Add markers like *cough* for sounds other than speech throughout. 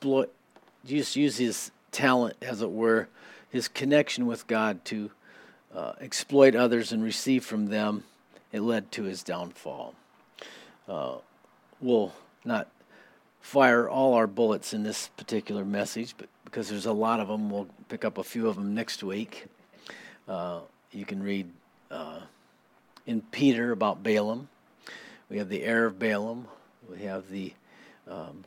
exploit, just use his talent, as it were, his connection with God to uh, exploit others and receive from them, it led to his downfall. Uh, we'll not fire all our bullets in this particular message, but because there's a lot of them, we'll pick up a few of them next week. Uh, you can read uh, in Peter about Balaam. We have the heir of Balaam. We have the um,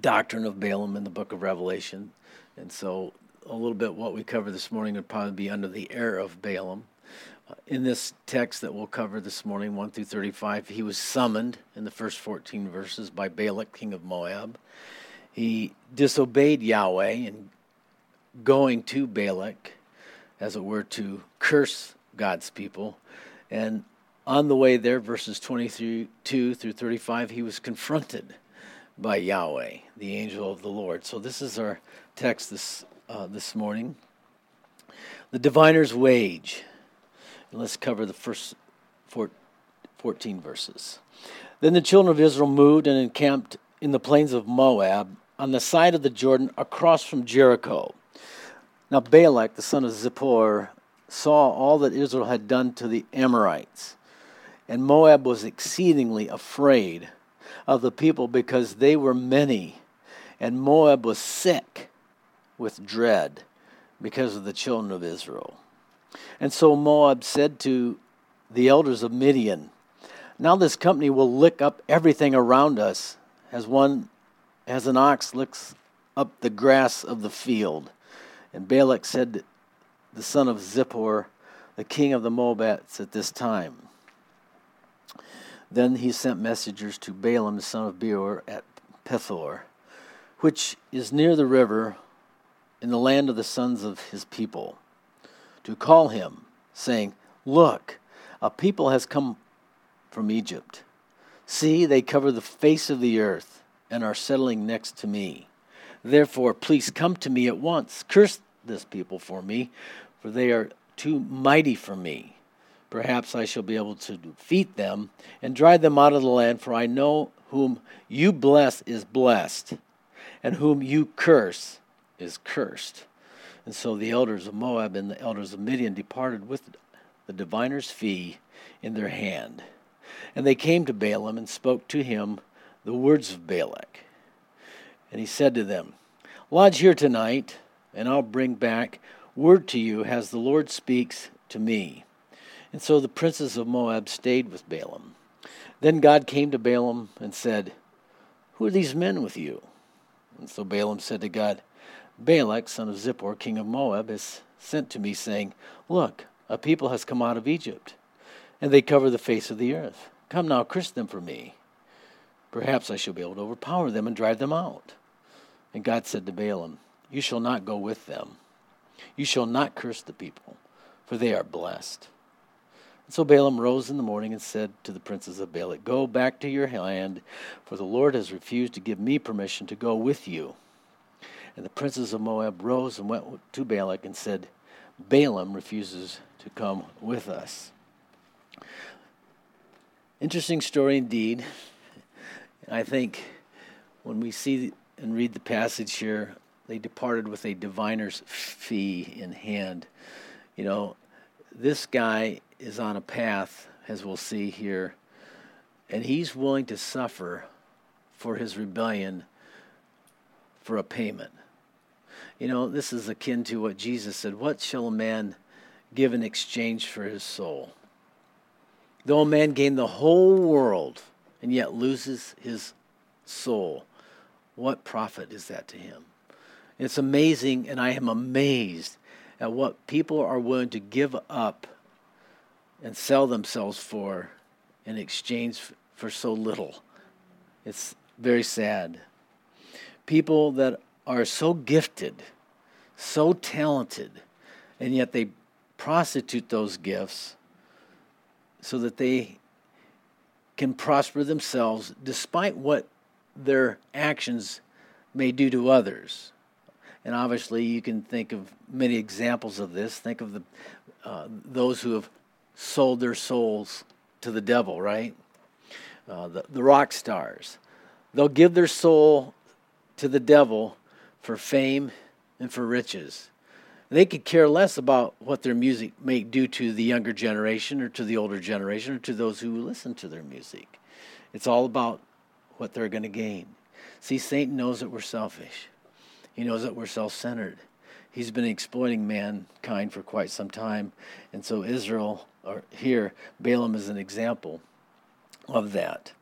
doctrine of Balaam in the book of Revelation. And so a little bit what we cover this morning would probably be under the heir of Balaam. Uh, in this text that we'll cover this morning, 1 through 35, he was summoned in the first 14 verses by Balak, king of Moab. He disobeyed Yahweh in going to Balak, as it were, to curse God's people. And on the way there, verses 22 through 35, he was confronted by Yahweh, the angel of the Lord. So this is our text this uh, this morning. The diviner's wage. And let's cover the first four, 14 verses. Then the children of Israel moved and encamped in the plains of Moab on the side of the Jordan across from Jericho. Now Balak, the son of Zippor, saw all that Israel had done to the Amorites, and Moab was exceedingly afraid of the people because they were many, and Moab was sick with dread because of the children of Israel. And so Moab said to the elders of Midian, Now this company will lick up everything around us as one as an ox licks up the grass of the field. And Balak said, to the son of Zippor, the king of the Moabites at this time. Then he sent messengers to Balaam, the son of Beor, at Pethor, which is near the river in the land of the sons of his people, to call him, saying, Look, a people has come from Egypt. See, they cover the face of the earth and are settling next to me. Therefore, please come to me at once. Curse this people for me, for they are too mighty for me. Perhaps I shall be able to defeat them and drive them out of the land, for I know whom you bless is blessed, and whom you curse is cursed. And so the elders of Moab and the elders of Midian departed with the diviner's fee in their hand. And they came to Balaam and spoke to him the words of Balak. And he said to them, Lodge here tonight, and I'll bring back word to you as the Lord speaks to me. And so the princes of Moab stayed with Balaam. Then God came to Balaam and said, Who are these men with you? And so Balaam said to God, Balak, son of Zippor, king of Moab, has sent to me, saying, Look, a people has come out of Egypt, and they cover the face of the earth. Come now, curse them for me. Perhaps I shall be able to overpower them and drive them out. And God said to Balaam, You shall not go with them. You shall not curse the people, for they are blessed. So Balaam rose in the morning and said to the princes of Balak, Go back to your land, for the Lord has refused to give me permission to go with you. And the princes of Moab rose and went to Balak and said, Balaam refuses to come with us. Interesting story indeed. I think when we see and read the passage here, they departed with a diviner's fee in hand. You know, this guy is on a path, as we'll see here, and he's willing to suffer for his rebellion for a payment. You know, this is akin to what Jesus said What shall a man give in exchange for his soul? Though a man gain the whole world and yet loses his soul, what profit is that to him? It's amazing, and I am amazed at what people are willing to give up and sell themselves for in exchange for so little. It's very sad. People that are so gifted, so talented, and yet they prostitute those gifts so that they can prosper themselves despite what their actions may do to others. And obviously, you can think of many examples of this. Think of the uh, those who have sold their souls to the devil, right? Uh, the, the rock stars. They'll give their soul to the devil for fame and for riches. They could care less about what their music may do to the younger generation or to the older generation or to those who listen to their music. It's all about what they're going to gain. See, Satan knows that we're selfish, he knows that we're self centered. He's been exploiting mankind for quite some time. And so, Israel, or here, Balaam is an example of that.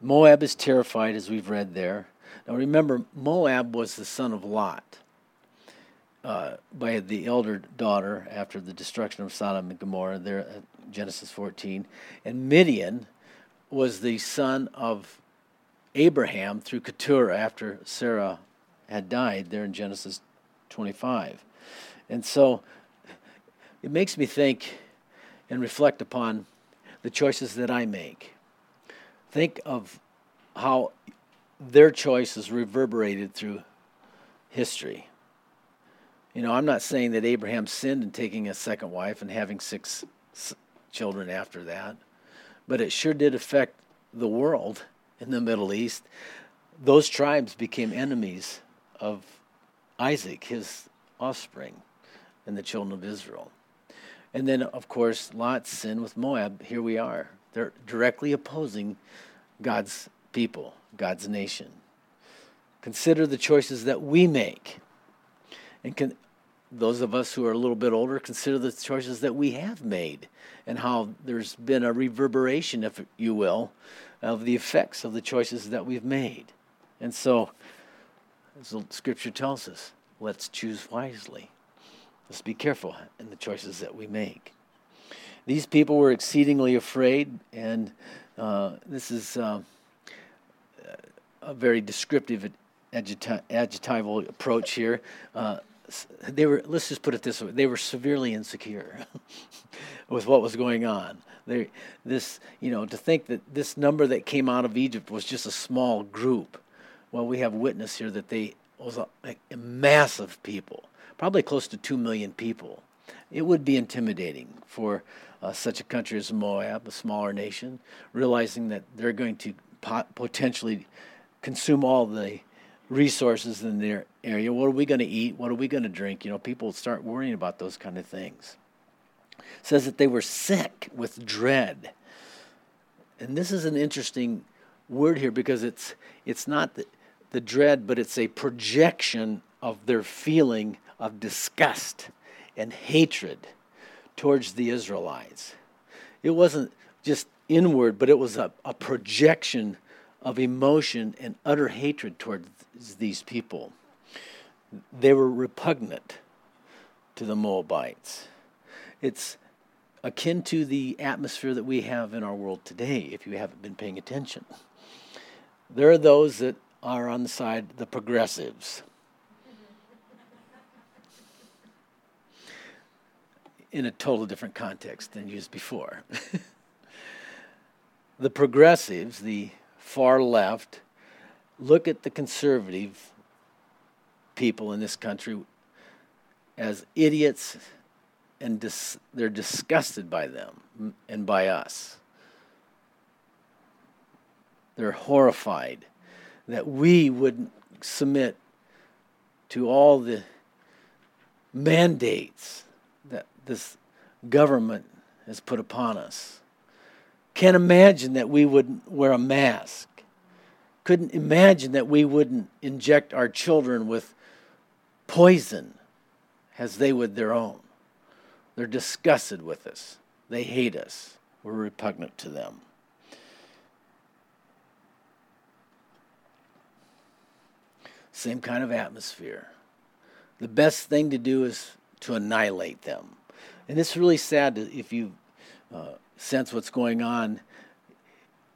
Moab is terrified, as we've read there. Now remember, Moab was the son of Lot uh, by the elder daughter after the destruction of Sodom and Gomorrah, there at Genesis 14. And Midian was the son of Abraham through Keturah after Sarah had died, there in Genesis 25. And so it makes me think and reflect upon the choices that I make. Think of how their choices reverberated through history. You know, I'm not saying that Abraham sinned in taking a second wife and having six children after that, but it sure did affect the world in the Middle East. Those tribes became enemies of Isaac, his offspring, and the children of Israel. And then, of course, Lot's sin with Moab. Here we are. They're directly opposing God's people, God's nation. Consider the choices that we make. And can, those of us who are a little bit older consider the choices that we have made and how there's been a reverberation, if you will, of the effects of the choices that we've made. And so, as the scripture tells us, let's choose wisely. Let's be careful in the choices that we make. These people were exceedingly afraid, and uh, this is uh, a very descriptive adjectival approach here. Uh, they were let's just put it this way they were severely insecure *laughs* with what was going on they this you know to think that this number that came out of egypt was just a small group well we have witness here that they was a, a massive people probably close to 2 million people it would be intimidating for uh, such a country as moab a smaller nation realizing that they're going to pot- potentially consume all the resources in their area. What are we going to eat? What are we going to drink? You know, people start worrying about those kind of things. It says that they were sick with dread. And this is an interesting word here because it's it's not the, the dread, but it's a projection of their feeling of disgust and hatred towards the Israelites. It wasn't just inward, but it was a, a projection of emotion and utter hatred towards these people. They were repugnant to the Moabites. It's akin to the atmosphere that we have in our world today, if you haven't been paying attention. There are those that are on the side, the progressives. In a total different context than used before. *laughs* the progressives, the far left, look at the conservative people in this country as idiots and dis- they're disgusted by them and by us. They're horrified that we would submit to all the mandates that this government has put upon us. Can't imagine that we wouldn't wear a mask couldn't imagine that we wouldn't inject our children with poison as they would their own. They're disgusted with us. They hate us. We're repugnant to them. Same kind of atmosphere. The best thing to do is to annihilate them. And it's really sad if you uh, sense what's going on.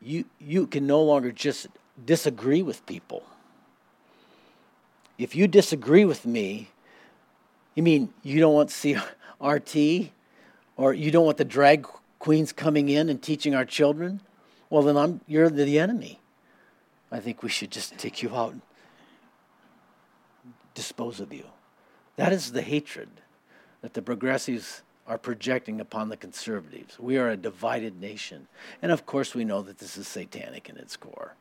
You, you can no longer just disagree with people. If you disagree with me, you mean you don't want to see RT or you don't want the drag queens coming in and teaching our children? Well, then I'm, you're the enemy. I think we should just take you out dispose of you. That is the hatred that the progressives are projecting upon the conservatives. We are a divided nation. And of course, we know that this is satanic in its core.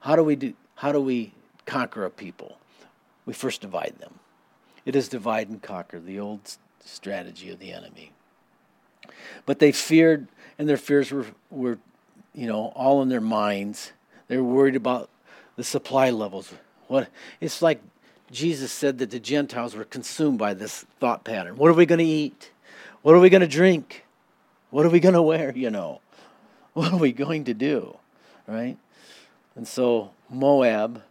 How do we do? How do we conquer a people? We first divide them. It is divide and conquer, the old strategy of the enemy. But they feared, and their fears were, were you know, all in their minds. They were worried about the supply levels. What it's like Jesus said that the Gentiles were consumed by this thought pattern. What are we going to eat? What are we going to drink? What are we going to wear? You know, *laughs* what are we going to do? Right? And so Moab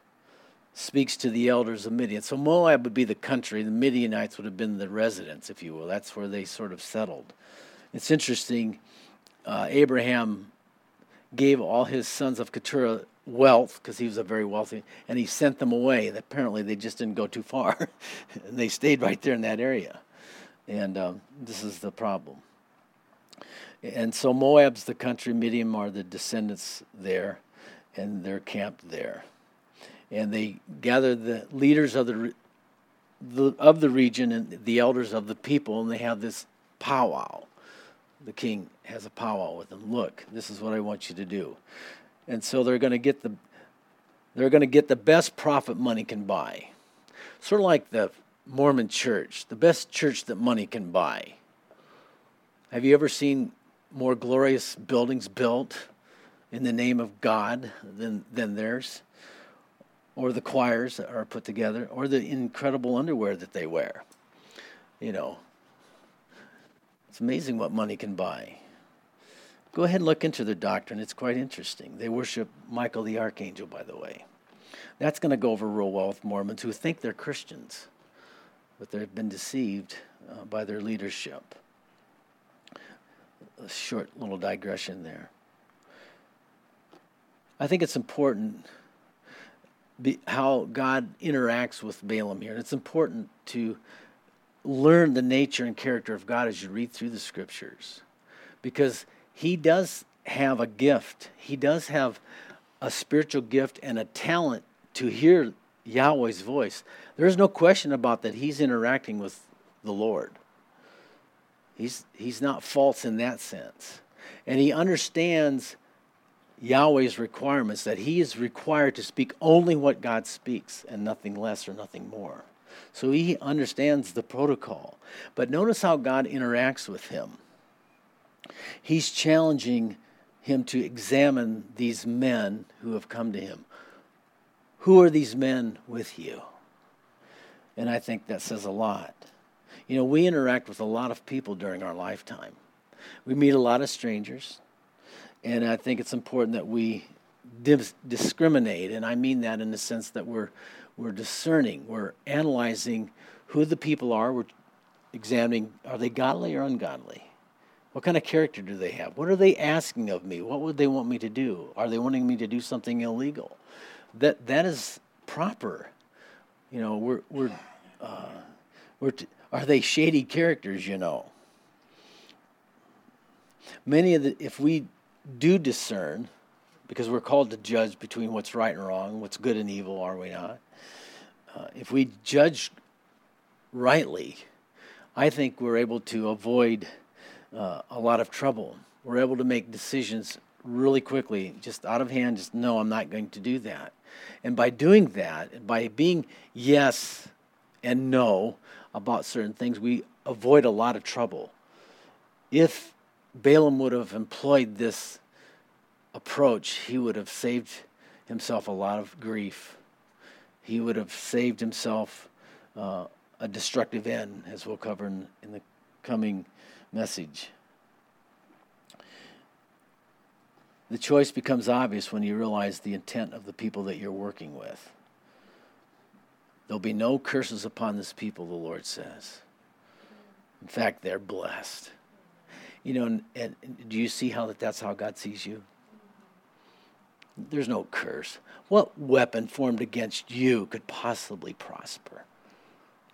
speaks to the elders of Midian. So Moab would be the country, the Midianites would have been the residents, if you will. That's where they sort of settled. It's interesting. Uh, Abraham gave all his sons of Keturah wealth because he was a very wealthy, and he sent them away. Apparently, they just didn't go too far, and *laughs* they stayed right there in that area. And um, this is the problem. And so Moab's the country, Midian are the descendants there, and they're camped there. And they gather the leaders of the, the of the region and the elders of the people, and they have this powwow. The king has a powwow with them. Look, this is what I want you to do and so they're going to get the they're going to get the best prophet money can buy. Sort of like the Mormon church, the best church that money can buy. Have you ever seen more glorious buildings built in the name of God than, than theirs? Or the choirs that are put together, or the incredible underwear that they wear. You know, it's amazing what money can buy. Go ahead and look into their doctrine. It's quite interesting. They worship Michael the Archangel, by the way. That's going to go over real well with Mormons who think they're Christians, but they've been deceived uh, by their leadership. A short little digression there. I think it's important be, how God interacts with Balaam here. And it's important to learn the nature and character of God as you read through the scriptures. Because he does have a gift. He does have a spiritual gift and a talent to hear Yahweh's voice. There's no question about that. He's interacting with the Lord. He's, he's not false in that sense. And he understands Yahweh's requirements that he is required to speak only what God speaks and nothing less or nothing more. So he understands the protocol. But notice how God interacts with him he's challenging him to examine these men who have come to him. Who are these men with you? And I think that says a lot. You know, we interact with a lot of people during our lifetime. We meet a lot of strangers, and I think it's important that we dis- discriminate, and I mean that in the sense that we're we're discerning, we're analyzing who the people are, we're examining are they godly or ungodly? What kind of character do they have? What are they asking of me? What would they want me to do? Are they wanting me to do something illegal? That that is proper. You know, we're we're uh, we're t- are they shady characters? You know, many of the if we do discern, because we're called to judge between what's right and wrong, what's good and evil, are we not? Uh, if we judge rightly, I think we're able to avoid uh, a lot of trouble. We're able to make decisions really quickly, just out of hand, just no, I'm not going to do that. And by doing that, by being yes and no about certain things, we avoid a lot of trouble. If Balaam would have employed this approach, he would have saved himself a lot of grief. He would have saved himself uh, a destructive end, as we'll cover in, in the coming message. The choice becomes obvious when you realize the intent of the people that you're working with. There'll be no curses upon this people, the Lord says. In fact, they're blessed. You know, and, and do you see how that that's how God sees you? There's no curse. What weapon formed against you could possibly prosper?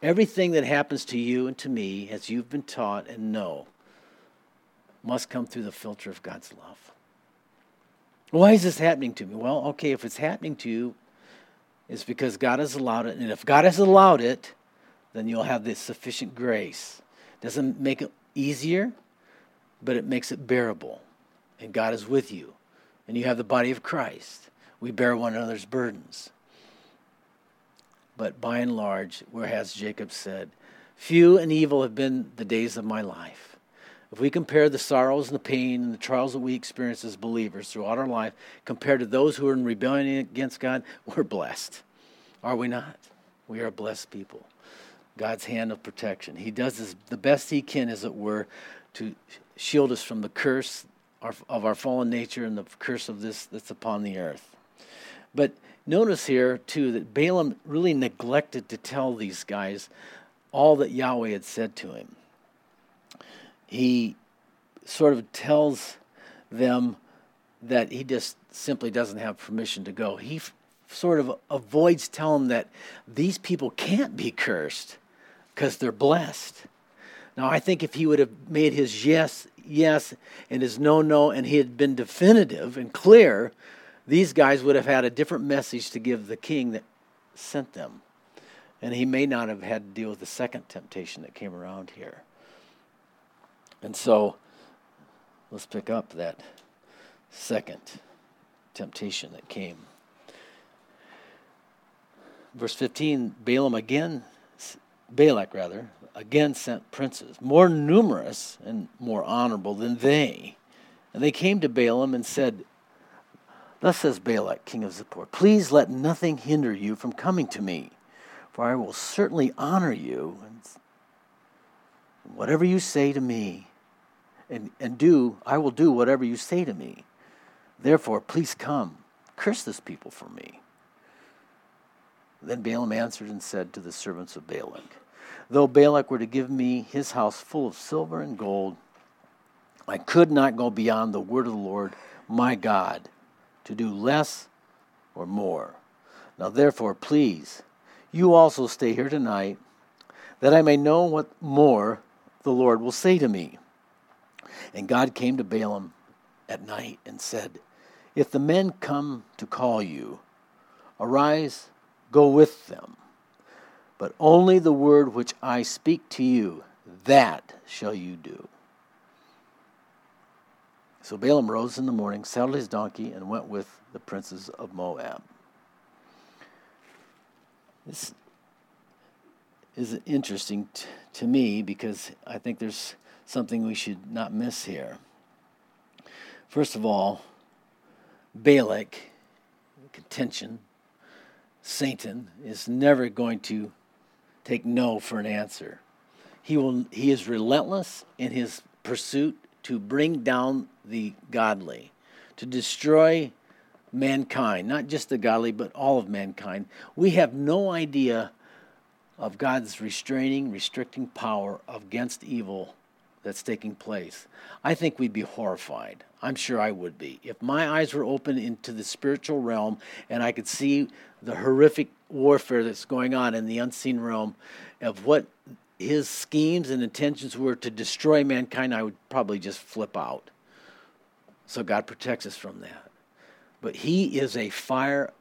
Everything that happens to you and to me, as you've been taught and know, must come through the filter of God's love. Why is this happening to me? Well, okay, if it's happening to you, it's because God has allowed it. And if God has allowed it, then you'll have this sufficient grace. Doesn't make it easier, but it makes it bearable. And God is with you. And you have the body of Christ. We bear one another's burdens. but by and large, whereas Jacob said, Few and evil have been the days of my life. If we compare the sorrows and the pain and the trials that we experience as believers throughout our life compared to those who are in rebellion against God, *laughs* we're blessed. Are we not? We are blessed people. God's hand of protection. He does his, the best he can, as it were, to shield us from the curse of our fallen nature and the curse of this that's upon the earth. But notice here, too, that Balaam really neglected to tell these guys all that Yahweh had said to him. He sort of tells them that he just simply doesn't have permission to go. He f- sort of avoids telling them that these people can't be cursed because they're blessed. Now, I think if he would have made his yes, yes, and his no, no, and he had been definitive and clear, these guys would have had a different message to give the king that sent them. And he may not have had to deal with the second temptation that came around here. And so let's pick up that second temptation that came. Verse 15 Balaam again, Balak rather, again sent princes, more numerous and more honorable than they. And they came to Balaam and said, Thus says Balak, king of Zippor, please let nothing hinder you from coming to me for I will certainly honor you. And whatever you say to me, and, and do, I will do whatever you say to me. Therefore, please come, curse this people for me. Then Balaam answered and said to the servants of Balak, Though Balak were to give me his house full of silver and gold, I could not go beyond the word of the Lord my God to do less or more. Now, therefore, please you also stay here tonight, that I may know what more the Lord will say to me. And God came to Balaam at night and said, If the men come to call you, arise, go with them. But only the word which I speak to you, that shall you do. So Balaam rose in the morning, saddled his donkey, and went with the princes of Moab. This is interesting t- to me because I think there's something we should not miss here. First of all, Balak, contention, Satan, is never going to take no for an answer. He, will, he is relentless in his pursuit to bring down the godly, to destroy mankind, not just the godly, but all of mankind. We have no idea of God's restraining, restricting power against evil that's taking place. I think we'd be horrified. I'm sure I would be. If my eyes were open into the spiritual realm and I could see the horrific warfare that's going on in the unseen realm of what his schemes and intentions were to destroy mankind, I would probably just flip out. So God protects us from that but he is a fire,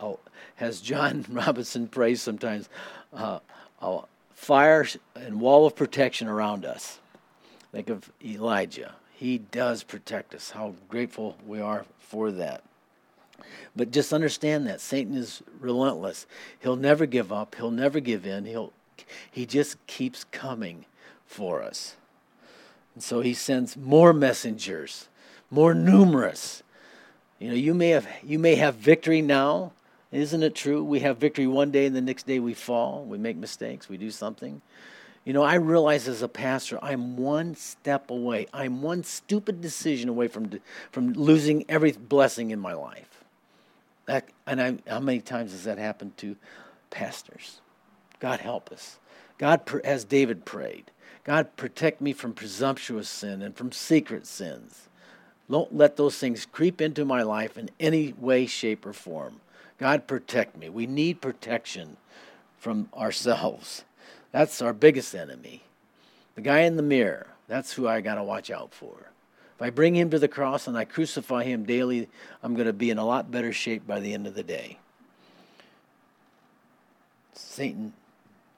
oh, as John *laughs* Robinson prays sometimes, uh, a fire and wall of protection around us. Think of Elijah. He does protect us. How grateful we are for that. But just understand that Satan is relentless. He'll never give up. He'll never give in. He'll he just keeps coming for us. And so he sends more messengers, more numerous, you know, you may have you may have victory now. Isn't it true? We have victory one day and the next day we fall. We make mistakes. We do something. You know, I realize as a pastor, I'm one step away. I'm one stupid decision away from from losing every blessing in my life. That, and I, how many times has that happened to pastors? God help us. God, as David prayed, God protect me from presumptuous sin and from secret sins. Don't let those things creep into my life in any way, shape, or form. God, protect me. We need protection from ourselves. That's our biggest enemy. The guy in the mirror, that's who I got to watch out for. If I bring him to the cross and I crucify him daily, I'm going to be in a lot better shape by the end of the day. Satan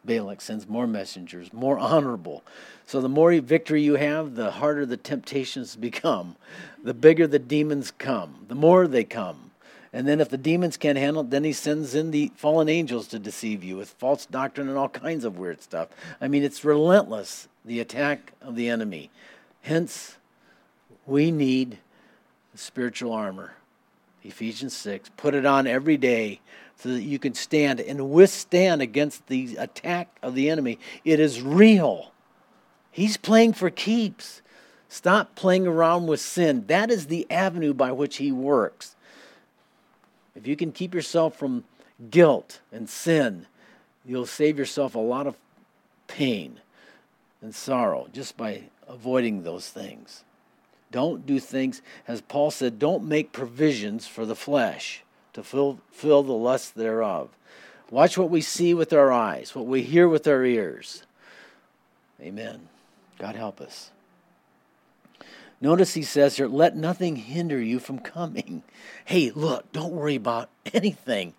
Balak sends more messengers, more honorable. So the more victory you have, the harder the temptations become. The bigger the demons come, the more they come. And then if the demons can't handle it, then he sends in the fallen angels to deceive you with false doctrine and all kinds of weird stuff. I mean, it's relentless, the attack of the enemy. Hence, we need spiritual armor. Ephesians 6. Put it on every day so that you can stand and withstand against the attack of the enemy. It is real. He's playing for keeps. Stop playing around with sin. That is the avenue by which he works. If you can keep yourself from guilt and sin, you'll save yourself a lot of pain and sorrow just by avoiding those things. Don't do things, as Paul said, don't make provisions for the flesh to fulfill the lust thereof. Watch what we see with our eyes, what we hear with our ears. Amen. God help us. Notice he says here, let nothing hinder you from coming. *laughs* Hey, look, don't worry about *laughs* anything.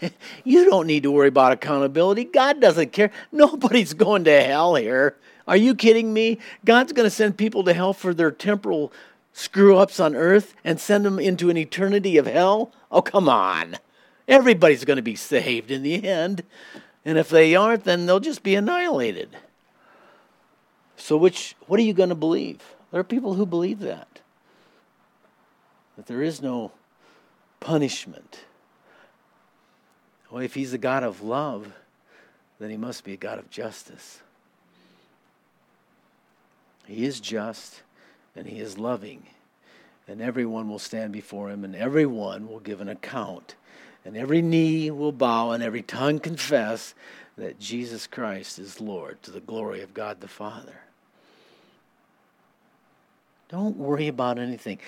*laughs* You don't need to worry about accountability. God doesn't care. Nobody's going to hell here. Are you kidding me? God's going to send people to hell for their temporal screw ups on earth and send them into an eternity of hell? Oh, come on. Everybody's going to be saved in the end. And if they aren't, then they'll just be annihilated. So, which, what are you going to believe? There are people who believe that. That there is no punishment. Well, if he's a God of love, then he must be a God of justice. He is just and he is loving. And everyone will stand before him, and everyone will give an account. And every knee will bow, and every tongue confess that Jesus Christ is Lord to the glory of God the Father. Don't worry about anything.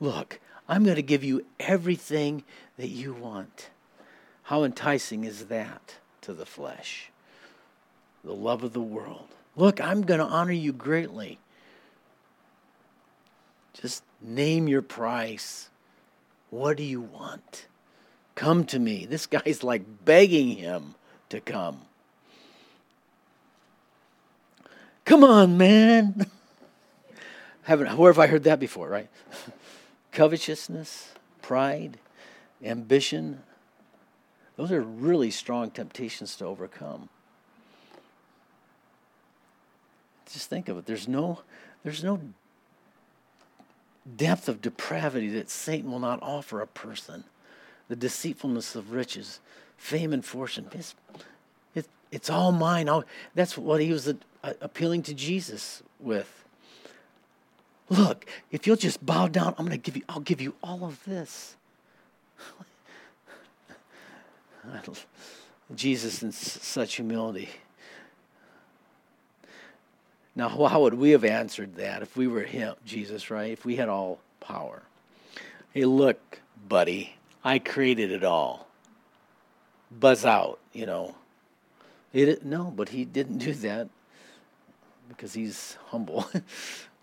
Look, I'm going to give you everything that you want. How enticing is that to the flesh? The love of the world. Look, I'm going to honor you greatly. Just name your price. What do you want? Come to me. This guy's like begging him to come. Come on, man. *laughs* Haven't, where have I heard that before, right? *laughs* Covetousness, pride, ambition. Those are really strong temptations to overcome. Just think of it. There's no, there's no depth of depravity that Satan will not offer a person. The deceitfulness of riches, fame and fortune. It's, it, it's all mine. I'll, that's what he was appealing to Jesus with. Look, if you'll just bow down, I'm going to give you, I'll give you all of this. *laughs* Jesus in such humility. Now, how would we have answered that if we were him, Jesus, right? If we had all power. Hey, look, buddy, I created it all. Buzz out, you know. It, no, but he didn't do that because he's humble. *laughs*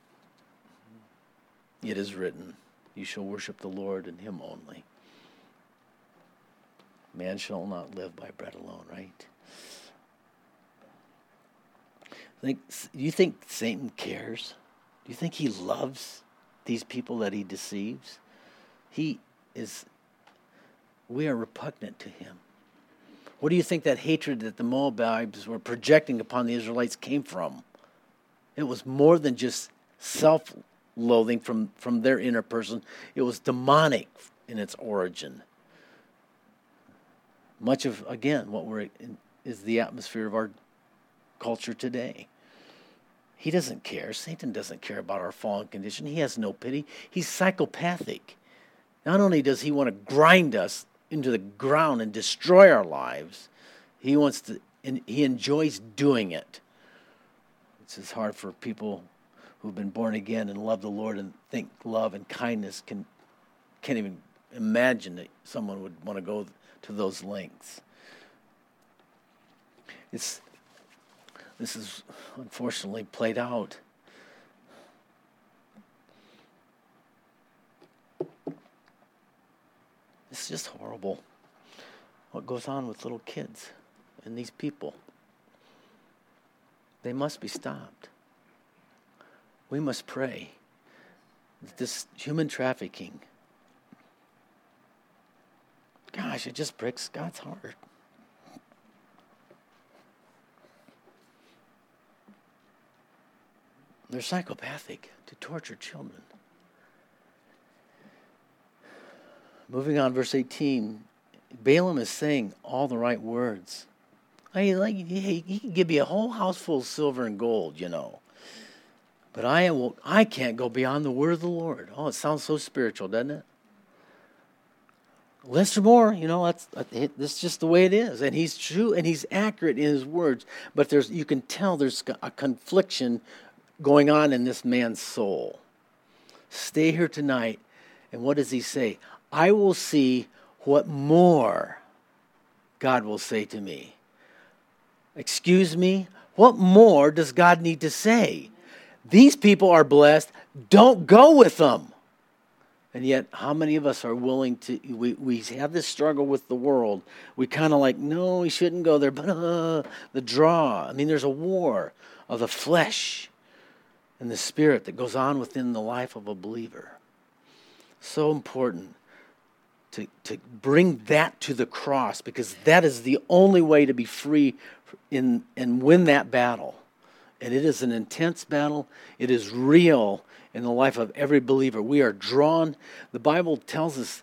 it is written, You shall worship the Lord and him only. Man shall not live by bread alone, right? Think, do you think Satan cares? Do you think he loves these people that he deceives? He is, we are repugnant to him. What do you think that hatred that the Moabites were projecting upon the Israelites came from? It was more than just self loathing from, from their inner person, it was demonic in its origin. Much of, again, what we're in, is the atmosphere of our culture today. He doesn't care. Satan doesn't care about our fallen condition. He has no pity. He's psychopathic. Not only does he want to grind us into the ground and destroy our lives, he wants to, and he enjoys doing it. It's hard for people who've been born again and love the Lord and think love and kindness can can't even imagine that someone would want to go to those lengths. It's this is unfortunately played out. It's just horrible what goes on with little kids and these people. They must be stopped. We must pray that this human trafficking Gosh, it just breaks God's heart. They're psychopathic to torture children. Moving on, verse 18, Balaam is saying all the right words. I mean, like, he, he can give you a whole house full of silver and gold, you know. But I, will, I can't go beyond the word of the Lord. Oh, it sounds so spiritual, doesn't it? Less or more, you know, that's that's just the way it is. And he's true and he's accurate in his words, but there's you can tell there's a confliction going on in this man's soul. Stay here tonight, and what does he say? I will see what more God will say to me. Excuse me? What more does God need to say? These people are blessed. Don't go with them. And yet, how many of us are willing to? We, we have this struggle with the world. We kind of like, no, we shouldn't go there, but uh, the draw. I mean, there's a war of the flesh and the spirit that goes on within the life of a believer. So important to, to bring that to the cross because that is the only way to be free in, and win that battle. And it is an intense battle, it is real in the life of every believer. We are drawn, the Bible tells us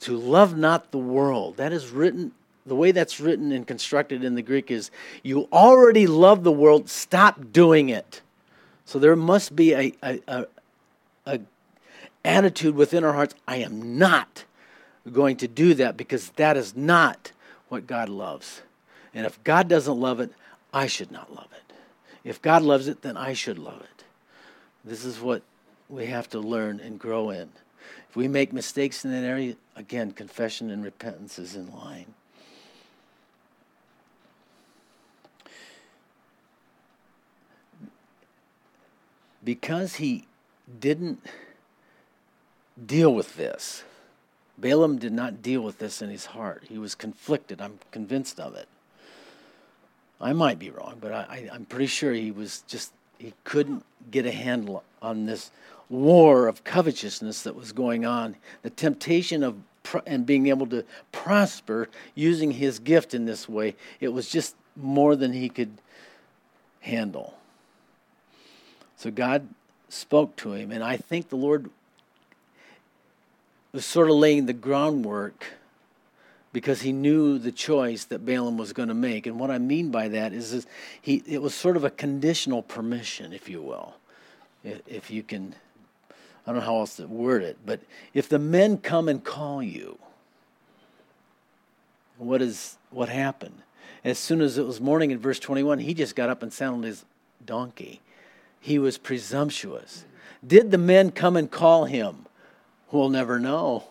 to love not the world. That is written, the way that's written and constructed in the Greek is you already love the world, stop doing it. So there must be a, a, a, a attitude within our hearts I am not going to do that because that is not what God loves. And if God doesn't love it, I should not love it. If God loves it, then I should love it. This is what we have to learn and grow in. If we make mistakes in that area, again, confession and repentance is in line. Because he didn't deal with this, Balaam did not deal with this in his heart. He was conflicted. I'm convinced of it. I might be wrong, but I, am pretty sure he was just, he couldn't get a handle on this war of covetousness that was going on. The temptation of and being able to prosper using his gift in this way, it was just more than he could handle. So God spoke to him, and I think the Lord was sort of laying the groundwork because he knew the choice that Balaam was going to make. And what I mean by that is, is he it was sort of a conditional permission, if you will. If you can I don't know how else to word it, but if the men come and call you, what is what happened? As soon as it was morning in verse 21, he just got up and saddled his donkey. He was presumptuous. Did the men come and call him? We'll never know.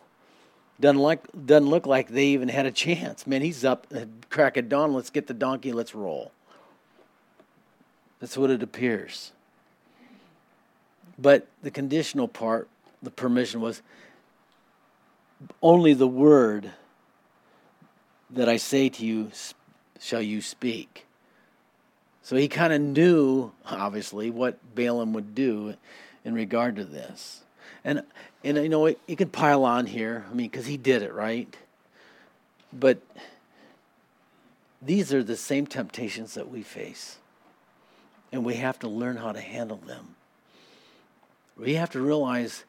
Doesn't like doesn't look like they even had a chance. Man, he's up crack of dawn. Let's get the donkey. Let's roll. That's what it appears. But the conditional part, the permission was only the word that I say to you shall you speak. So he kind of knew, obviously, what Balaam would do in regard to this. And and you know it, you can pile on here. I mean, because he did it right. But these are the same temptations that we face, and we have to learn how to handle them. We have to realize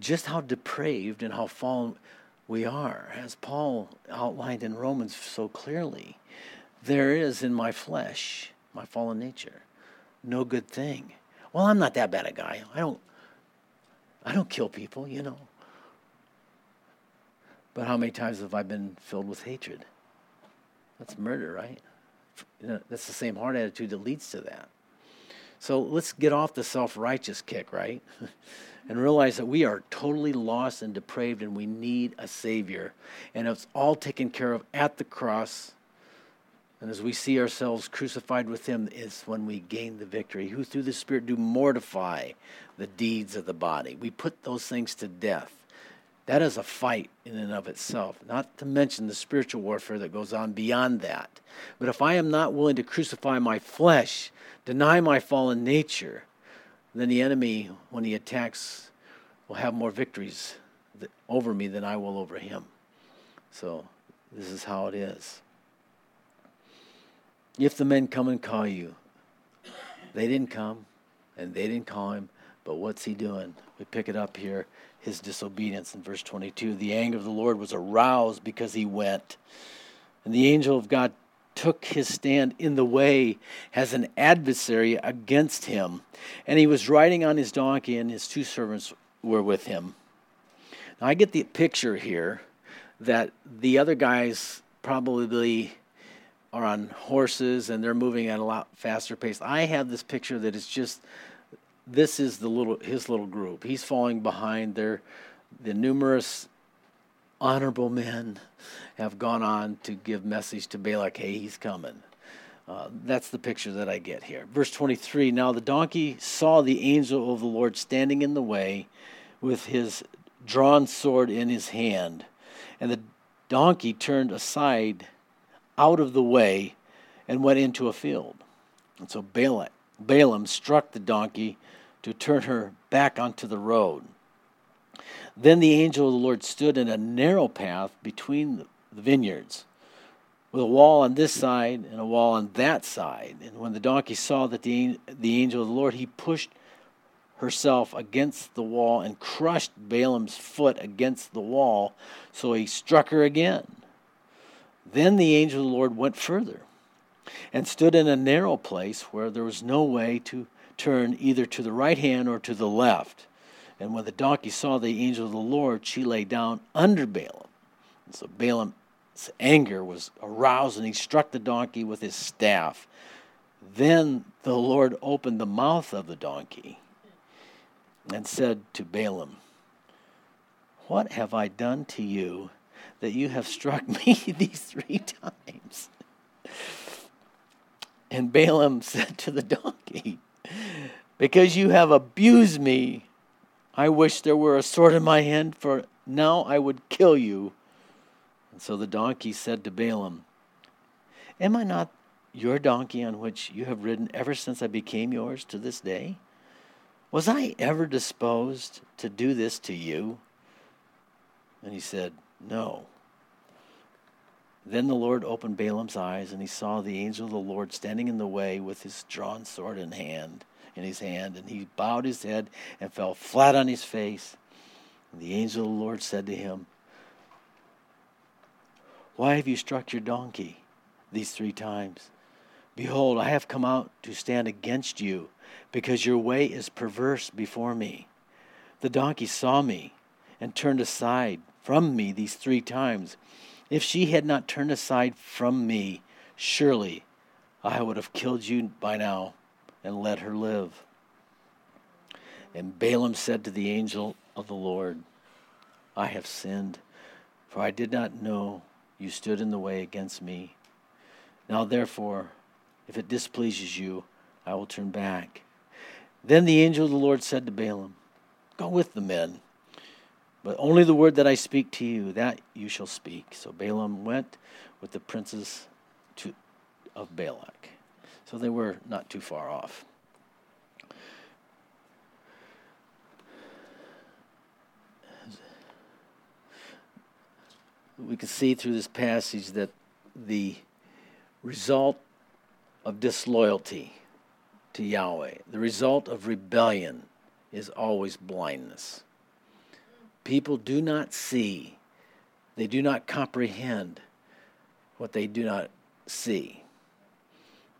just how depraved and how fallen we are, as Paul outlined in Romans so clearly. There is in my flesh, my fallen nature, no good thing. Well, I'm not that bad a guy. I don't I don't kill people, you know. But how many times have I been filled with hatred? That's murder, right? That's the same heart attitude that leads to that. So let's get off the self righteous kick, right? *laughs* and realize that we are totally lost and depraved and we need a Savior. And it's all taken care of at the cross. And as we see ourselves crucified with Him, it's when we gain the victory, who through the Spirit do mortify the deeds of the body. We put those things to death. That is a fight in and of itself, not to mention the spiritual warfare that goes on beyond that. But if I am not willing to crucify my flesh, deny my fallen nature, then the enemy, when he attacks, will have more victories over me than I will over him. So this is how it is. If the men come and call you, they didn't come and they didn't call him, but what's he doing? We pick it up here his disobedience in verse 22. The anger of the Lord was aroused because he went. And the angel of God took his stand in the way as an adversary against him. And he was riding on his donkey, and his two servants were with him. Now, I get the picture here that the other guys probably are on horses and they're moving at a lot faster pace. I have this picture that is just this is the little his little group. He's falling behind their the numerous honorable men have gone on to give message to Balak, hey, he's coming. Uh, that's the picture that I get here. Verse 23 Now the donkey saw the angel of the Lord standing in the way with his drawn sword in his hand. And the donkey turned aside out of the way and went into a field. And so Balaam struck the donkey to turn her back onto the road. Then the angel of the Lord stood in a narrow path between the vineyards, with a wall on this side and a wall on that side. And when the donkey saw that the, the angel of the Lord, he pushed herself against the wall and crushed Balaam's foot against the wall, so he struck her again. Then the angel of the Lord went further and stood in a narrow place where there was no way to turn either to the right hand or to the left. And when the donkey saw the angel of the Lord, she lay down under Balaam. And so Balaam's anger was aroused, and he struck the donkey with his staff. Then the Lord opened the mouth of the donkey and said to Balaam, What have I done to you that you have struck *laughs* me these three times? And Balaam *laughs* said to the donkey, Because you have abused me, I wish there were a sword in my hand, for now I would kill you. And so the donkey said to Balaam, Am I not your donkey on which you have ridden ever since I became yours to this day? Was I ever disposed to do this to you? And he said, No. Then the Lord opened Balaam's eyes, and he saw the angel of the Lord standing in the way with his drawn sword in hand in his hand, and he bowed his head and fell flat on his face. And the angel of the Lord said to him, Why have you struck your donkey these three times? Behold, I have come out to stand against you because your way is perverse before me. The donkey saw me and turned aside from me these three times. If she had not turned aside from me, surely I would have killed you by now and let her live. And Balaam said to the angel of the Lord, I have sinned, for I did not know you stood in the way against me. Now, therefore, if it displeases you, I will turn back then the angel of the Lord said to Balaam, Go with the men, but only the word that I speak to you, that you shall speak. So Balaam went with the princes to, of Balak. So they were not too far off. We can see through this passage that the result of disloyalty to Yahweh. The result of rebellion is always blindness. People do not see, they do not comprehend what they do not see.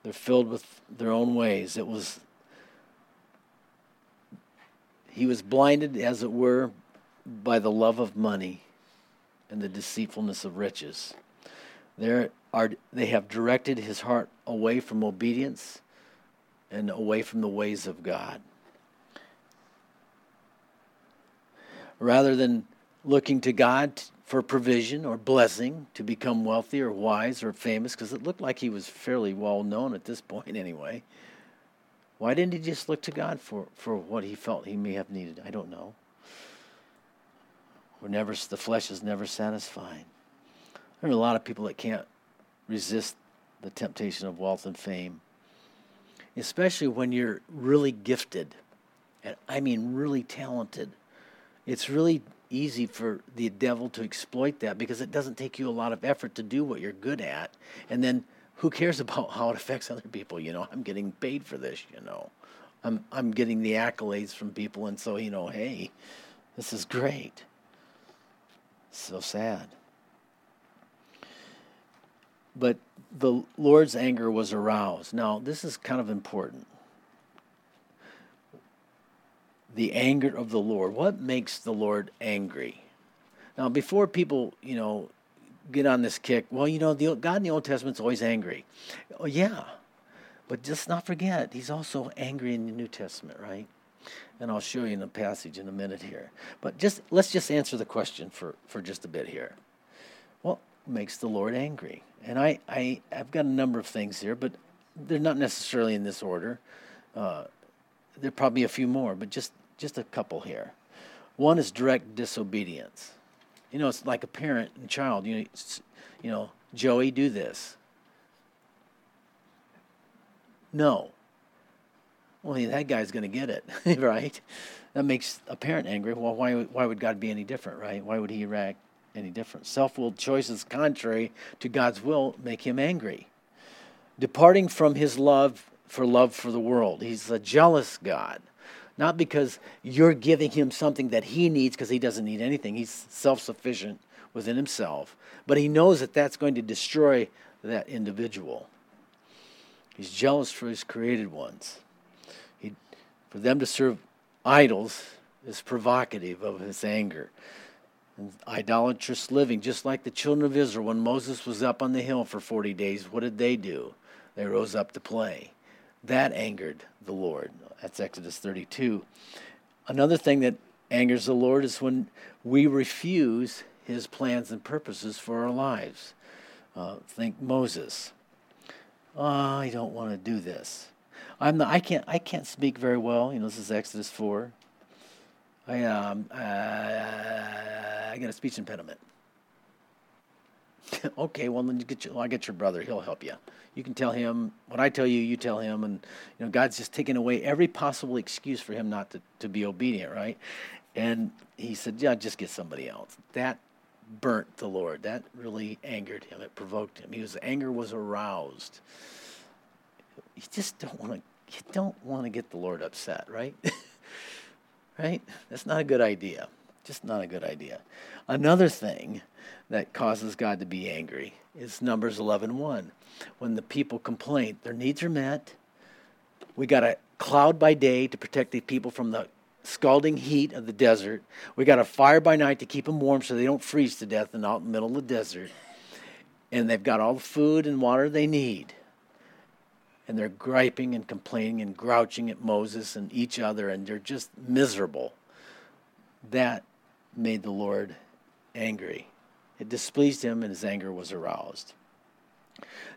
They're filled with their own ways. It was he was blinded as it were by the love of money and the deceitfulness of riches. There are they have directed his heart away from obedience and away from the ways of God. Rather than looking to God for provision or blessing to become wealthy or wise or famous, because it looked like he was fairly well known at this *laughs* point anyway. Why didn't he just look to God for, for what he felt he may have needed? I don't know. We're never the flesh is never satisfied. There are a lot of people that can't resist the temptation of wealth and fame especially when you're really gifted, and I mean really talented. It's really easy for the devil to exploit that because it doesn't take you a lot of effort to do what you're good at. And then who cares *laughs* about how it affects other people? You know, I'm getting paid for this, you know. I'm I'm getting the accolades from people and so, you know, hey, this is great. So sad. But the Lord's anger was aroused. Now, this is kind of important. The anger of the Lord. What makes the Lord angry? Now, before people, you know, get on this kick, well, you know, the, God in the Old Testament's always angry. Oh, yeah. But just not forget, he's also angry in the New Testament, right? And I'll show you in the passage in a minute here. But just let's just answer the question for, for just a bit here. What makes the Lord angry? And I, I, I've got a number of things here, but they're not necessarily in this order. Uh, there are probably a few more, but just, just a couple here. One is direct disobedience. You know, it's like a parent and child. You know, you know, Joey, do this. No. Well, that guy's going to get it, *laughs* right? That makes a parent angry. Well, why, why would God be any different, right? Why would he react any different? Self willed choices contrary to God's will make him angry. Departing from his love for love for the world. He's a jealous God. Not because you're giving him something that he needs because he doesn't need anything. He's self sufficient within himself. But he knows that that's going to destroy that individual. He's jealous for his created ones. He, for them to serve idols is provocative of his anger. And idolatrous living, just like the children of Israel, when Moses was up on the hill for 40 days, what did they do? They rose up to play. That angered the Lord. That's Exodus 32. Another thing that angers the Lord is when we refuse his plans and purposes for our lives. Uh, think Moses. Oh, I don't want to do this. I'm the, I can't I can't speak very well. You know, this is Exodus four. I um uh, I got a speech impediment. *laughs* okay, well then you get your, well, I get your brother. He'll help you. You can tell him what I tell you. You tell him, and you know God's just taking away every possible excuse for him not to, to be obedient, right? And he said, "Yeah, just get somebody else." That burnt the Lord. That really angered him. It provoked him. His anger was aroused. You just don't want to. You don't want to get the Lord upset, right? *laughs* right? That's not a good idea. Just not a good idea. Another thing that causes God to be angry is Numbers 11:1. When the people complain, their needs are met. We got a cloud by day to protect the people from the scalding heat of the desert. We got a fire by night to keep them warm so they don't freeze to death and out in the middle of the desert. And they've got all the food and water they need. And they're griping and complaining and grouching at Moses and each other, and they're just miserable. That made the Lord angry. It displeased him, and his anger was aroused.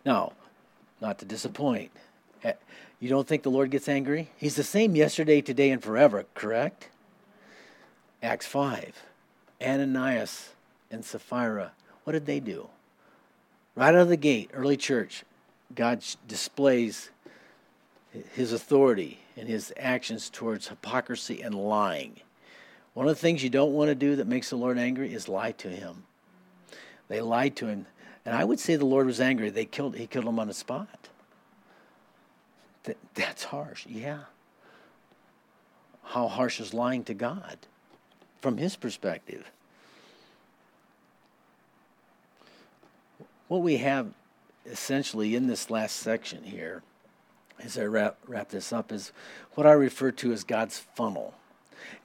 Now, not to disappoint, eh, you don't think the Lord gets angry? He's the same yesterday, today, and forever, correct? Acts 5. Ananias and Sapphira, what did they do? Right out of the gate, early church, God displays his authority and his actions towards hypocrisy and lying. One of the things you don't want to do that makes the Lord angry is lie to him. They lied to him. And I would say the Lord was angry. They killed he killed him on the spot. That, that's harsh. Yeah. How harsh is lying to God from his perspective? What we have essentially in this last section here, as I wrap, wrap this up, is what I refer to as God's funnel.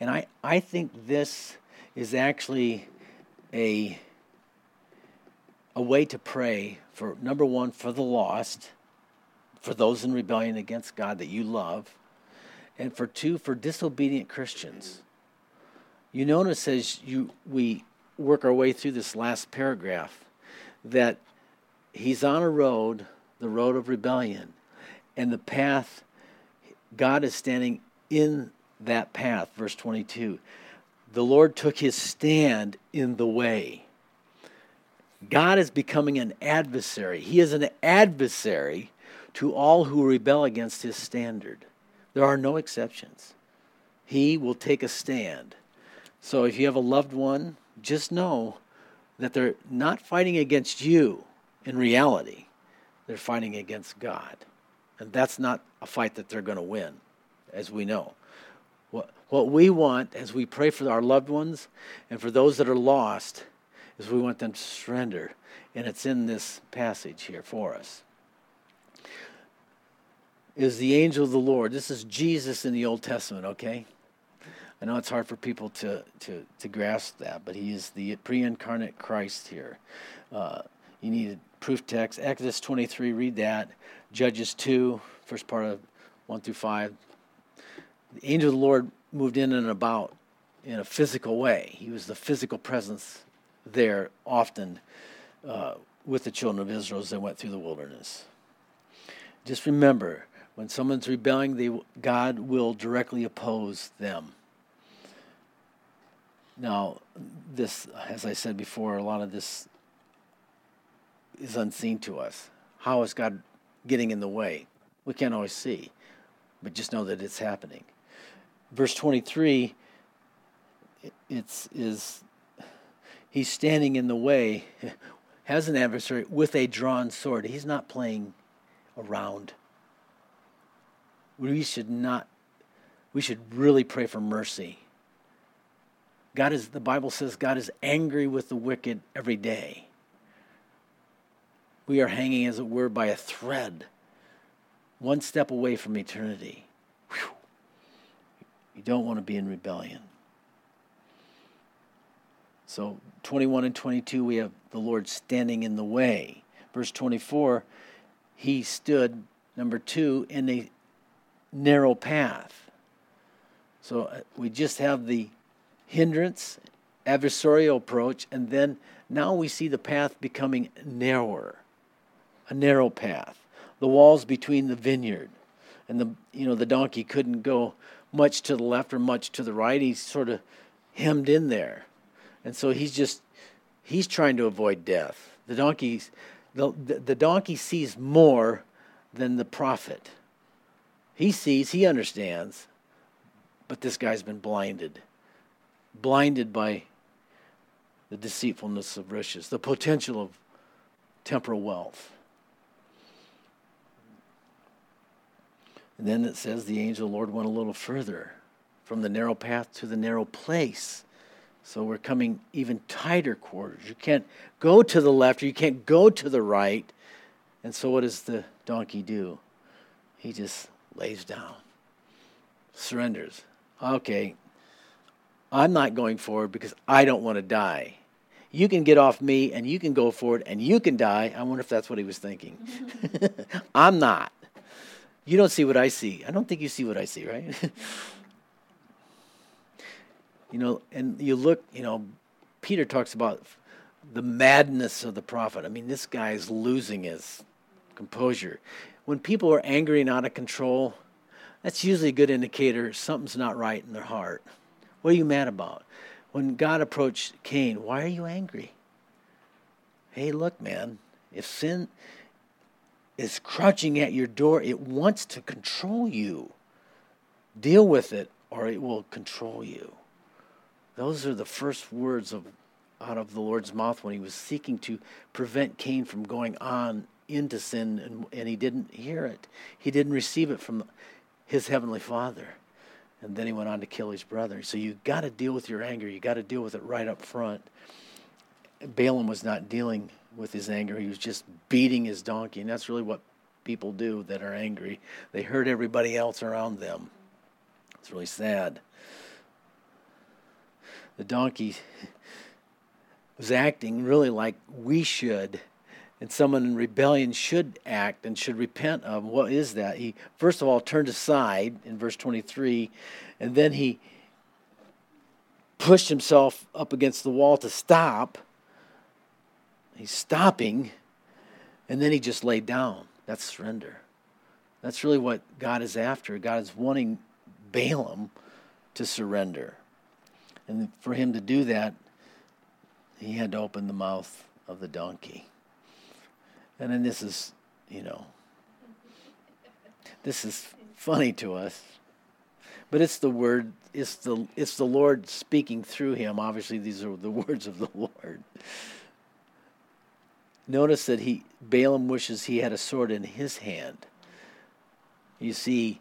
And I, I think this is actually a, a way to pray for, number one, for the lost for those in rebellion against God that you love, and for two, for disobedient Christians. You notice as you we work our way through this last paragraph that he's on a road, the road of rebellion, and the path God is standing in that path, verse 22. The Lord took his stand in the way. God is becoming an adversary. He is an adversary to all who rebel against his standard. There are no exceptions. He will take a stand. So if you have a loved one, just know that they're not fighting against you in reality, they're fighting against God. And that's not a fight that they're going to win, as we know. What, what we want as we pray for our loved ones and for those that are lost is we want them to surrender. And it's in this passage here for us. Is the angel of the Lord. This is Jesus in the Old Testament, okay? I know it's hard for people to, to, to grasp that, but he is the pre incarnate Christ here. Uh, you need proof text. Exodus 23, read that. Judges 2, first part of 1 through 5. The angel of the Lord moved in and about in a physical way. He was the physical presence there often uh, with the children of Israel as they went through the wilderness. Just remember, when someone's rebelling, they, God will directly oppose them. Now, this, as I said before, a lot of this is unseen to us. How is God getting in the way? We can't always see, but just know that it's happening. Verse 23, it's is he's standing in the way, has an adversary with a drawn sword. He's not playing around. We should not we should really pray for mercy God is, the Bible says, God is angry with the wicked every day. We are hanging, as it were, by a thread, one step away from eternity. Whew. You don't want to be in rebellion. So, 21 and 22, we have the Lord standing in the way. Verse 24, he stood, number two, in a narrow path. So, uh, we just have the hindrance, adversarial approach, and then now we see the path becoming narrower, a narrow path. The walls between the vineyard and the you know the donkey couldn't go much to the left or much to the right. He's sort of hemmed in there, and so he's just he's trying to avoid death. The donkey, the, the donkey sees more than the prophet. He sees, he understands, but this guy's been blinded blinded by the deceitfulness of riches, the potential of temporal wealth. And then it says the angel of the Lord went a little further from the narrow path to the narrow place. So we're coming even tighter quarters. You can't go to the left or you can't go to the right. And so what does the donkey do? He just lays down, surrenders. Okay, I'm not going forward because I don't want to die. You can get off me and you can go forward and you can die. I wonder if that's what he was thinking. *laughs* *laughs* I'm not. You don't see what I see. I don't think you see what I see, right? *laughs* you know, and you look, you know, Peter talks about the madness of the prophet. I mean, this guy is losing his composure. When people are angry and out of control, that's usually a good indicator something's not right in their heart. What are you mad about? When God approached Cain, why are you angry? Hey, look, man, if sin is crouching at your door, it wants to control you. Deal with it, or it will control you. Those are the first words of out of the Lord's mouth when he was seeking to prevent Cain from going on into sin, and, and he didn't hear it. He didn't receive it from his heavenly Father and then he went on to kill his brother. So you got to deal with your anger. You got to deal with it right up front. Balaam was not dealing with his anger. He was just beating his donkey, and that's really what people do that are angry. They hurt everybody else around them. It's really sad. The donkey was acting really like we should and someone in rebellion should act and should repent of. What is that? He first of all turned aside in verse 23, and then he pushed himself up against the wall to stop. He's stopping, and then he just laid down. That's surrender. That's really what God is after. God is wanting Balaam to surrender. And for him to do that, he had to open the mouth of the donkey. And then this is, you know, this is funny to us. but it's the word it's the it's the Lord speaking through him. Obviously, these are the *laughs* words of the Lord. Notice that he Balaam wishes he had a sword in his hand. You see,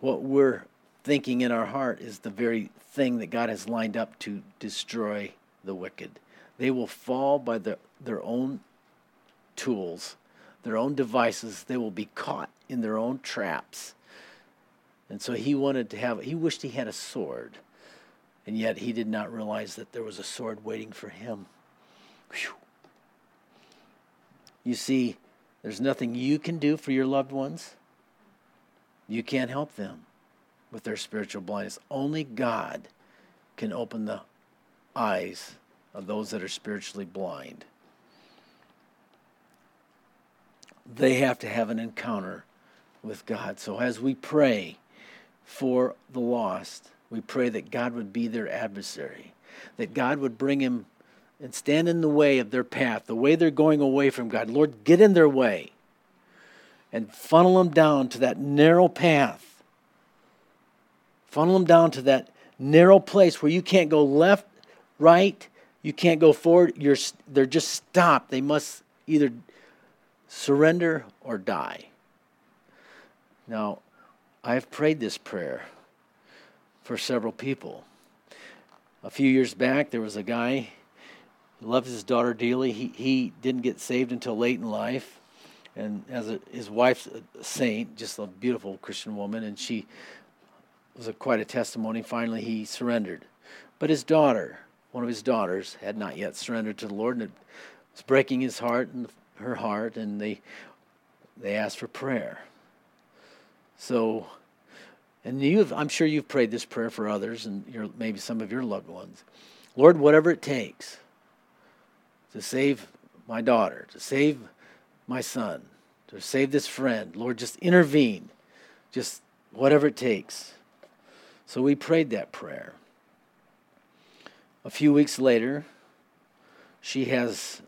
what we're thinking in our heart is the very thing that God has lined up to destroy the wicked. They will fall by the, their own tools, their own devices. They will be caught in their own traps. And so he wanted to have, he wished he had a sword. And yet he did not realize that there was a sword waiting for him. Whew. You see, there's nothing you can do for your loved ones. You can't help them with their spiritual blindness. Only God can open the eyes of those that are spiritually blind. They have to have an encounter with God. So as we pray for the lost, we pray that God would be their adversary, that God would bring him and stand in the way of their path, the way they're going away from God. Lord, get in their way and funnel them down to that narrow path. Funnel them down to that narrow place where you can't go left, right, you can't go forward. You're, they're just stopped. They must either surrender or die. Now, I've prayed this prayer for several people. A few years back, there was a guy loved his daughter dearly. He, he didn't get saved until late in life. And as a, his wife's a saint, just a beautiful Christian woman, and she was a, quite a testimony. Finally, he surrendered. But his daughter, one of his daughters, had not yet surrendered to the Lord, and it was breaking his heart and her heart, and they they asked for prayer. So, and you, I'm sure you've prayed this prayer for others, and your, maybe some of your loved ones. Lord, whatever it takes to save my daughter, to save my son, to save this friend. Lord, just intervene. Just whatever it takes. So we prayed that prayer. A few weeks later, she has,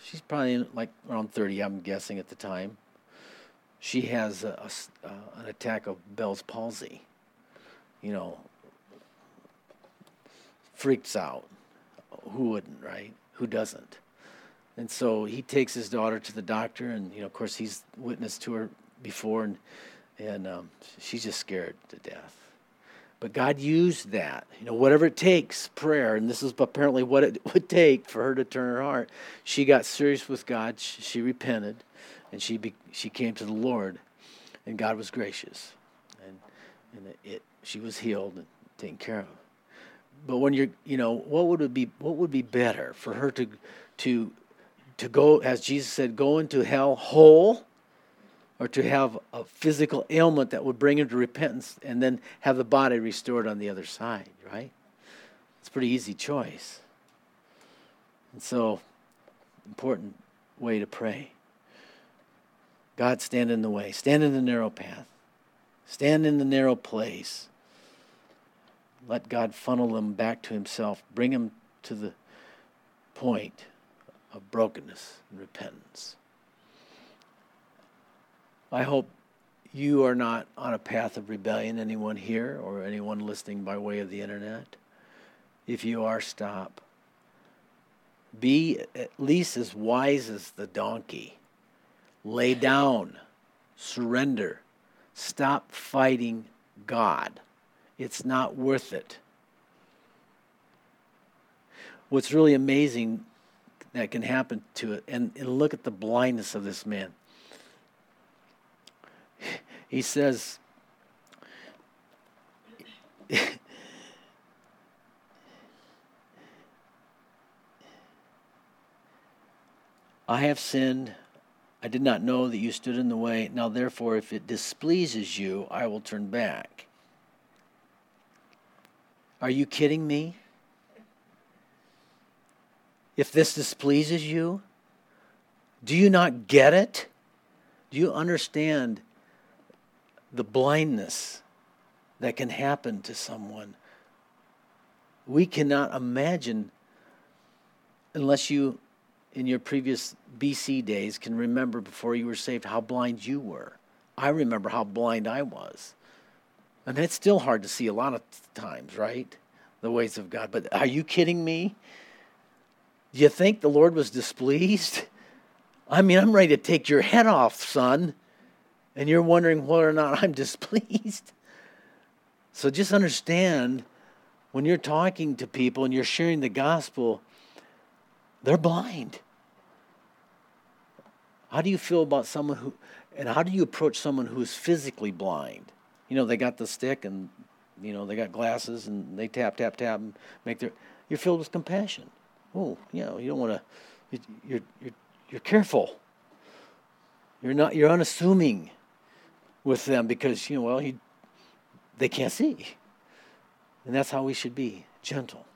she's probably like around 30, I'm guessing at the time. She has a, a, uh, an attack of Bell's palsy. You know, freaks out. Who wouldn't, right? Who doesn't? And so he takes his daughter to the doctor, and you know, of course, he's witnessed to her before, and and um, she's just scared to death. But God used that, you know, whatever it takes, prayer, and this is apparently what it *laughs* would take for her to turn her heart. She got serious with God. She, repented, and she be, she came to the Lord, and God was gracious, and and it, it she was healed and taken care of. But when you're, you know, what would it be? What would be better for her to to to go, as Jesus said, go into hell whole or to have a physical ailment that would bring him to repentance and then have the body restored on the other side, right? It's a pretty easy choice. And so, important way to pray. God, stand in the way, stand in the narrow path, stand in the narrow place. Let God funnel them back to Himself, bring them to the point of brokenness and repentance. I hope you are not on a path of rebellion, anyone here or anyone listening by way of the internet. If you are, stop. Be at least as wise as the donkey. Lay down, surrender, stop fighting God. It's not worth it. What's really amazing that can happen to it. And, and look at the blindness of this man. He says, I have sinned. I did not know that you stood in the way. Now, therefore, if it displeases you, I will turn back. Are you kidding me? if this displeases you? Do you not get it? Do you understand the blindness that can happen to someone? We cannot imagine, unless you, in your previous BC days, can remember before you were saved how blind you were. I remember how blind I was. And it's still hard to see a lot of times, right? The ways of God. But are you kidding me? Do you think the Lord was displeased? I mean, I'm ready to take your head off, son. And you're wondering whether or not I'm *laughs* displeased. So just understand when you're talking to people and you're sharing the gospel, they're blind. How do you feel about someone who, and how do you approach someone who is physically blind? You know, they got the stick and, you know, they got glasses and they tap, tap, tap and make their, you're filled with compassion. Oh, you know, you don't want to, you're, you're, you're careful. You're not, you're unassuming with them because, you know, well, he, they can't see. And that's how we should be gentle,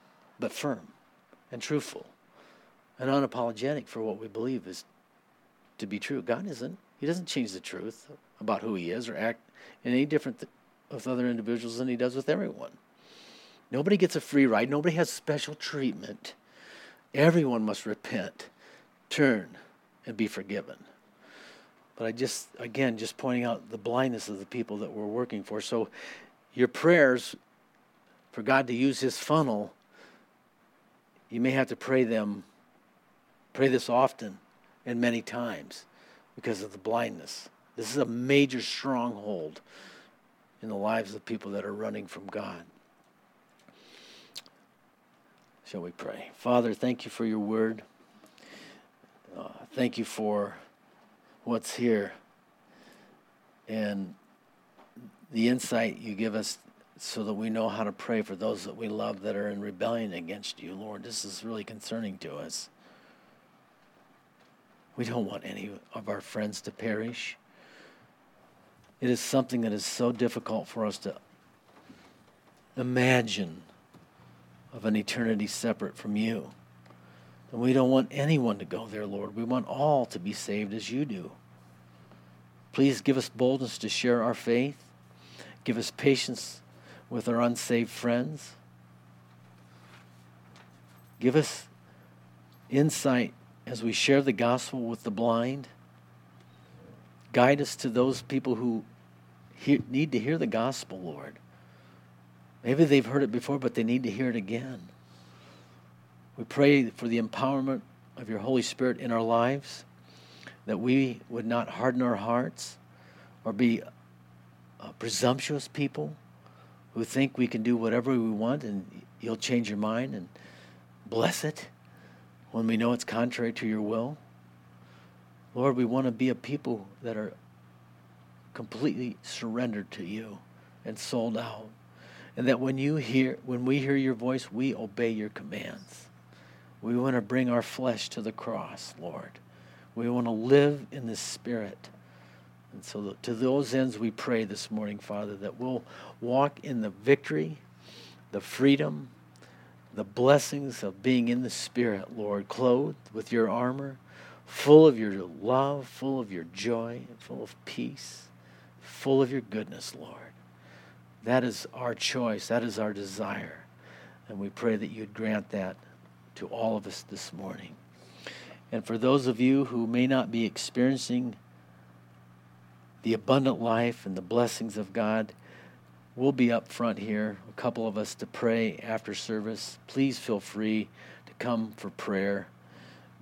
but firm and truthful and unapologetic for what we believe is to be true. God isn't. He doesn't change the truth about who He is or act in any different th- with other individuals than He does with everyone. Nobody gets a free ride. Nobody has special treatment. Everyone must repent, turn, and be forgiven. But I just, again, just pointing out the blindness of the people that we're working for. So your prayers for God to use His funnel, you may have to pray them, pray this often and many times because of the blindness. This is a major stronghold in the lives of people that are running from God. Shall we pray? Father, thank you for your word. Uh, thank you for what's here and the insight you give us so that we know how to pray for those that we love that are in rebellion against you, Lord. This is really concerning to us. We don't want any of our friends to perish. It is something that is so difficult for us to imagine of an eternity separate from you. And we don't want anyone to go there, Lord. We want all to be saved as you do. Please give us boldness to share our faith. Give us patience with our unsaved friends. Give us insight as we share the gospel with the blind. Guide us to those people who need to hear the gospel, Lord. Maybe they've heard it before, but they need to hear it again. We pray for the empowerment of your Holy Spirit in our lives, that we would not harden our hearts or be uh, presumptuous people who think we can do whatever we want and you'll change your mind and bless it when we know it's contrary to your will. Lord, we want to be a people that are completely surrendered to you and sold out. And that when you hear when we hear your voice, we obey your commands. We want to bring our flesh to the cross, Lord. We want to live in the spirit. And so to those ends we pray this morning, Father, that we'll walk in the victory, the freedom, the blessings of being in the Spirit, Lord, clothed with your armor, full of your love, full of your joy, full of peace, full of your goodness, Lord. That is our choice. That is our desire. And we pray that you'd grant that to all of us this morning. And for those of you who may not be experiencing the abundant life and the blessings of God, We'll be up front here, a couple of us to pray after service. Please feel free to come for prayer.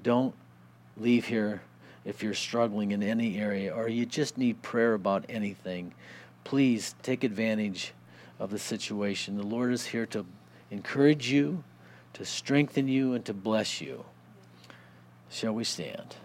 Don't leave here if you're struggling in any area or you just need prayer about anything. Please take advantage of the situation. The Lord is here to encourage you, to strengthen you, and to bless you. Shall we stand?